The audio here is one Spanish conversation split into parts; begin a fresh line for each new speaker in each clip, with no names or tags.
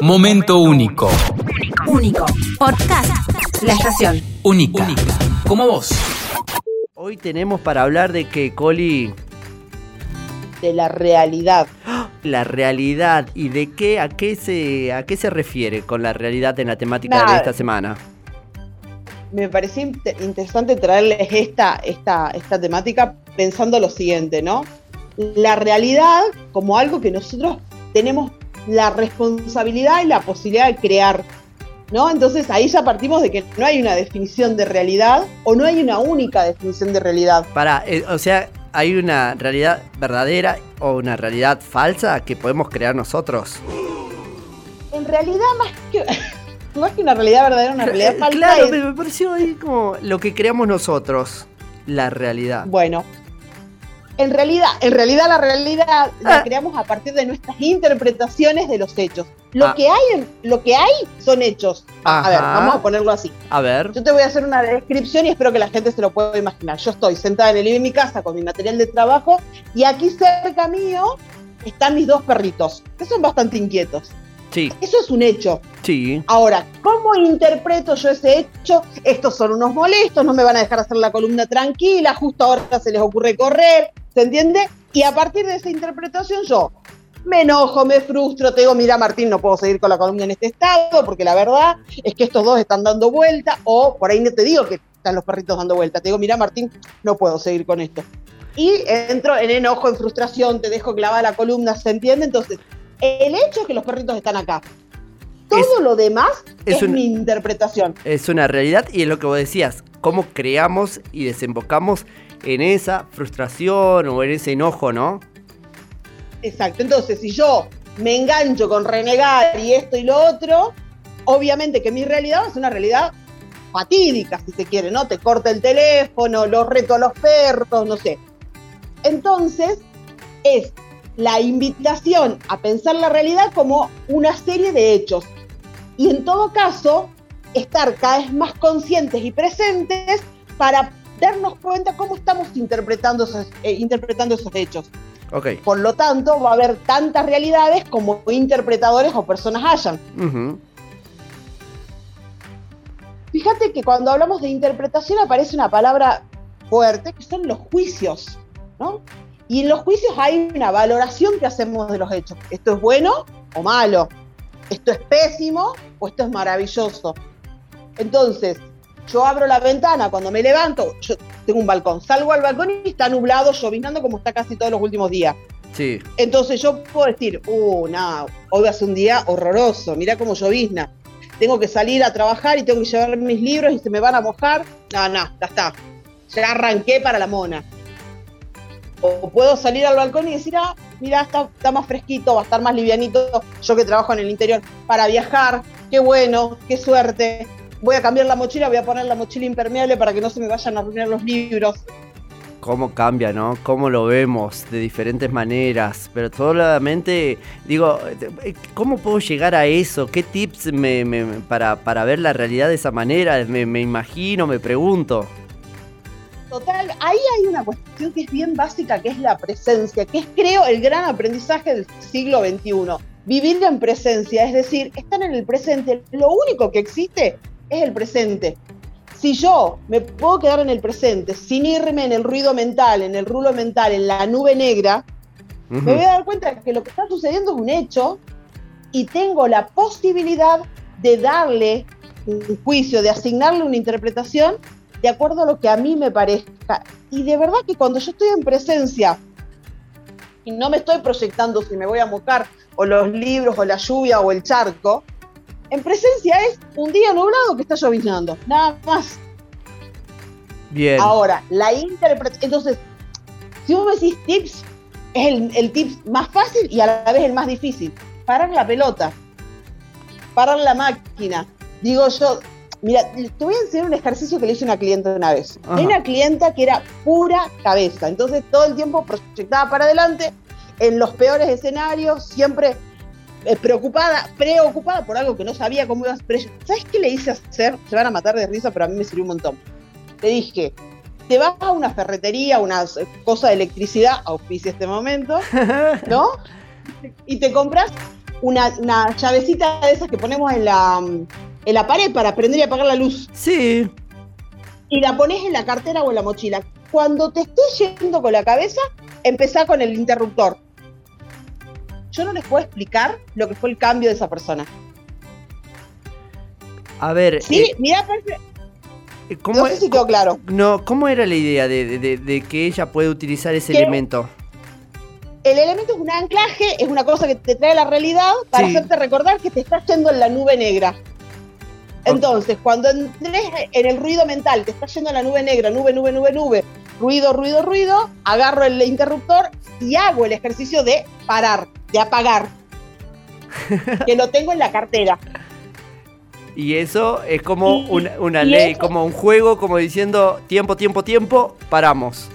Momento único.
Único. Podcast. La estación.
Única. Como vos.
Hoy tenemos para hablar de que Coli,
de la realidad.
la realidad y de qué a qué se a qué se refiere con la realidad en la temática de esta semana.
Me parecía inte- interesante traerles esta, esta, esta temática pensando lo siguiente, ¿no? La realidad como algo que nosotros tenemos la responsabilidad y la posibilidad de crear, ¿no? Entonces ahí ya partimos de que no hay una definición de realidad o no hay una única definición de realidad.
Para, eh, o sea, hay una realidad verdadera o una realidad falsa que podemos crear nosotros.
En realidad más que, más que una realidad verdadera, una realidad
Eh,
falsa
claro,
es-
pero me pareció ahí como lo que creamos nosotros, la realidad.
Bueno, en realidad, en realidad la realidad la
Ah.
creamos a partir de nuestras interpretaciones de los hechos. Lo
Ah.
que hay, en- lo que hay son hechos. A, a ver, vamos a ponerlo así.
A ver,
Yo te voy a hacer una descripción y espero que la gente se lo pueda imaginar. Yo estoy sentada en el living de mi casa con mi material de trabajo y aquí cerca mío están mis dos perritos, que son bastante inquietos.
sí,
Eso es un hecho.
sí.
Ahora, ¿cómo interpreto yo ese hecho? Estos son unos molestos, no me van a dejar hacer la columna tranquila, justo ahora se les ocurre correr, ¿se entiende? Y a partir de esa interpretación yo me enojo, me frustro, te digo, mira Martín, no puedo seguir con la columna en este estado, porque la verdad es que estos dos están dando vuelta, o por ahí no te digo que están los perritos dando vuelta, te digo, mira Martín, no puedo seguir con esto. Y entro en enojo, en frustración, te dejo clavada la columna, ¿se entiende? Entonces, el hecho es que los perritos están acá. Todo
Es-
lo demás
es
mi interpretación.
Es una realidad y es lo que vos decías, cómo creamos y desembocamos en esa frustración o en ese enojo, ¿no?
Exacto. Entonces, si yo me engancho con renegar y esto y lo otro, obviamente que mi realidad es una realidad fatídica, si se quiere, ¿no? Te corta el teléfono, los reto a los perros, no sé. Entonces, es la invitación a pensar la realidad como una serie de hechos. Y en todo caso, estar cada vez más conscientes y presentes para darnos cuenta cómo estamos interpretando esos, eh, interpretando esos hechos.
Ok.
Por lo tanto, va a haber tantas realidades como interpretadores o personas hayan. Fíjate que cuando hablamos de interpretación aparece una palabra fuerte, que son los juicios, ¿no? Y en los juicios hay una valoración que hacemos de los hechos. ¿Esto es bueno o malo? ¿Esto es pésimo o esto es maravilloso? Entonces, yo abro la ventana cuando me levanto, yo tengo un balcón, salgo al balcón y está nublado, lloviznando como está casi todos los últimos días.
Sí.
Entonces yo puedo decir, uh, no, hoy va a ser un día horroroso, mirá cómo llovizna. Tengo que salir a trabajar y tengo que llevar mis libros y se me van a mojar. No, no, ya está. Ya arranqué para la mona. O puedo salir al balcón y decir, ah, mira, está, está más fresquito, va a estar más livianito. Yo que trabajo en el interior para viajar, qué bueno, qué suerte. Voy a cambiar la mochila, voy a poner la mochila impermeable para que no se me vayan a arruinar los libros.
Cómo cambia, ¿no? Cómo lo vemos de diferentes maneras. Pero solamente, digo, eh, ¿cómo puedo llegar a eso? ¿Qué tips me, me- para, para ver la realidad de esa manera? Me, me imagino, me pregunto.
Total, ahí hay una cuestión que es bien básica, que es la presencia, que es creo el gran aprendizaje del siglo XXI. Vivir en presencia, es decir, estar en el presente. Lo único que existe es el presente. Si yo me puedo quedar en el presente sin irme en el ruido mental, en el rulo mental, en la nube negra, me voy a dar cuenta que lo que está sucediendo es un hecho y tengo la posibilidad de darle un juicio, de asignarle una interpretación de acuerdo a lo que a mí me parezca. Y de verdad que cuando yo estoy en presencia y no me estoy proyectando si me voy a mojar o los libros o la lluvia o el charco, en presencia es un día nublado que está lloviznando, nada más.
Bien.
Ahora, la interpretación. Entonces, si vos me decís tips, es el, el tip más fácil y a la vez el más difícil. Parar la pelota. Parar la máquina. Digo yo, mira, te voy a enseñar un ejercicio que le hice a una clienta una vez.
Ajá.
Hay una clienta que era pura cabeza. Entonces, todo el tiempo proyectaba para adelante, en los peores escenarios, siempre preocupada, preocupada por algo que no sabía cómo iba a ¿Sabes qué le hice hacer? Se van a matar de risa, pero a mí me sirvió un montón. Le dije, te vas a una ferretería, una eh, cosa de electricidad, auspicia este momento, ¿no? Y te compras una, una llavecita de esas que ponemos en la, en la pared para prender y apagar la luz.
Sí.
Y la pones en la cartera o en la mochila. Cuando te estés yendo con la cabeza, empezá con el interruptor. Yo no les puedo explicar lo que fue el cambio de esa persona.
A ver.
Sí,
eh,
mira, parece-
¿cómo,
no sé si quedó claro.
no, ¿Cómo era la idea de, de- de- de que ella puede utilizar ese elemento?
El elemento es un anclaje, es una cosa que te trae a la realidad para
Sí.
hacerte recordar que te estás yendo en la nube negra. Entonces, cuando entres en el ruido mental, te estás yendo en la nube negra, nube, nube, nube, nube, ruido, ruido, ruido, agarro el interruptor y hago el ejercicio de parar, de apagar. que lo tengo en la cartera.
Y eso es como
Y-
una, una
y
ley,
eso-
como un juego, como diciendo tiempo, tiempo, tiempo, paramos.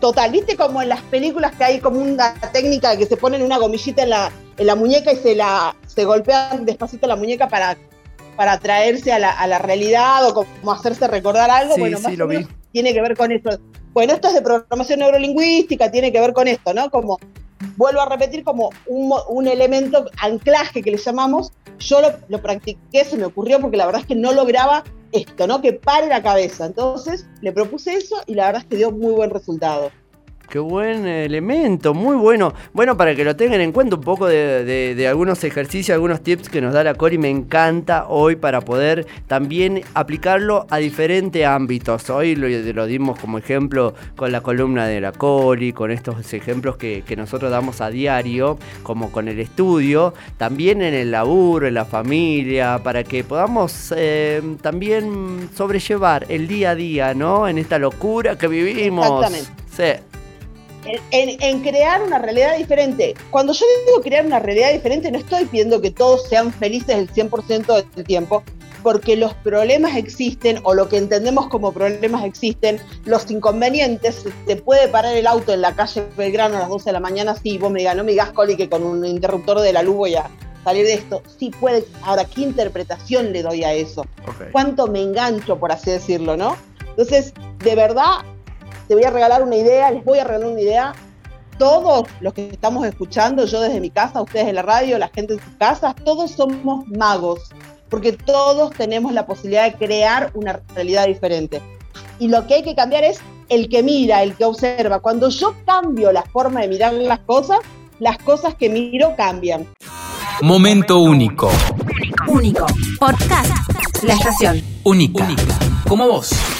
Total, ¿viste como en las películas que hay como una técnica de que se ponen una gomillita en la, en la muñeca y se la se golpean despacito la muñeca para, para traerse a la, a la realidad o como hacerse recordar algo?
Sí,
bueno,
sí,
más
lo
o menos
vi.
tiene que ver con eso. Bueno, esto es de programación neurolingüística, tiene que ver con esto, ¿no? Como, vuelvo a repetir, como un, un elemento anclaje que le llamamos. Yo lo, lo practiqué, se me ocurrió porque la verdad es que no lograba esto, ¿no? Que pare la cabeza. Entonces le propuse eso y la verdad es que dio muy buen resultado.
Qué buen elemento, muy bueno. Bueno, para que lo tengan en cuenta un poco de, de- de algunos ejercicios, algunos tips que nos da la Cori, me encanta hoy para poder también aplicarlo a diferentes ámbitos. Hoy lo, lo dimos como ejemplo con la columna de la Cori, con estos ejemplos que, que nosotros damos a diario, como con el estudio, también en el laburo, en la familia, para que podamos eh, también sobrellevar el día a día, ¿no? En esta locura que vivimos.
Exactamente.
Sí.
En, crear una realidad diferente. Cuando yo digo crear una realidad diferente, no estoy pidiendo que todos sean felices el 100% del tiempo, porque los problemas existen, o lo que entendemos como problemas existen, los inconvenientes, te puede parar el auto en la calle Belgrano a las 12 de la mañana, sí, vos me digas, no me digas, Coli, que con un interruptor de la luz voy a salir de esto. Sí puede. Ahora, ¿qué interpretación le doy a eso? Cuánto me engancho, por así decirlo, ¿no? Entonces, de verdad, te voy a regalar una idea, les voy a regalar una idea. Todos los que estamos escuchando, yo desde mi casa, ustedes en la radio, la gente en sus casas, todos somos magos, porque todos tenemos la posibilidad de crear una realidad diferente. Y lo que hay que cambiar es el que mira, el que observa. Cuando yo cambio la forma de mirar las cosas, las cosas que miro cambian.
Momento único.
Único. Podcast. La estación.
Única. Como vos.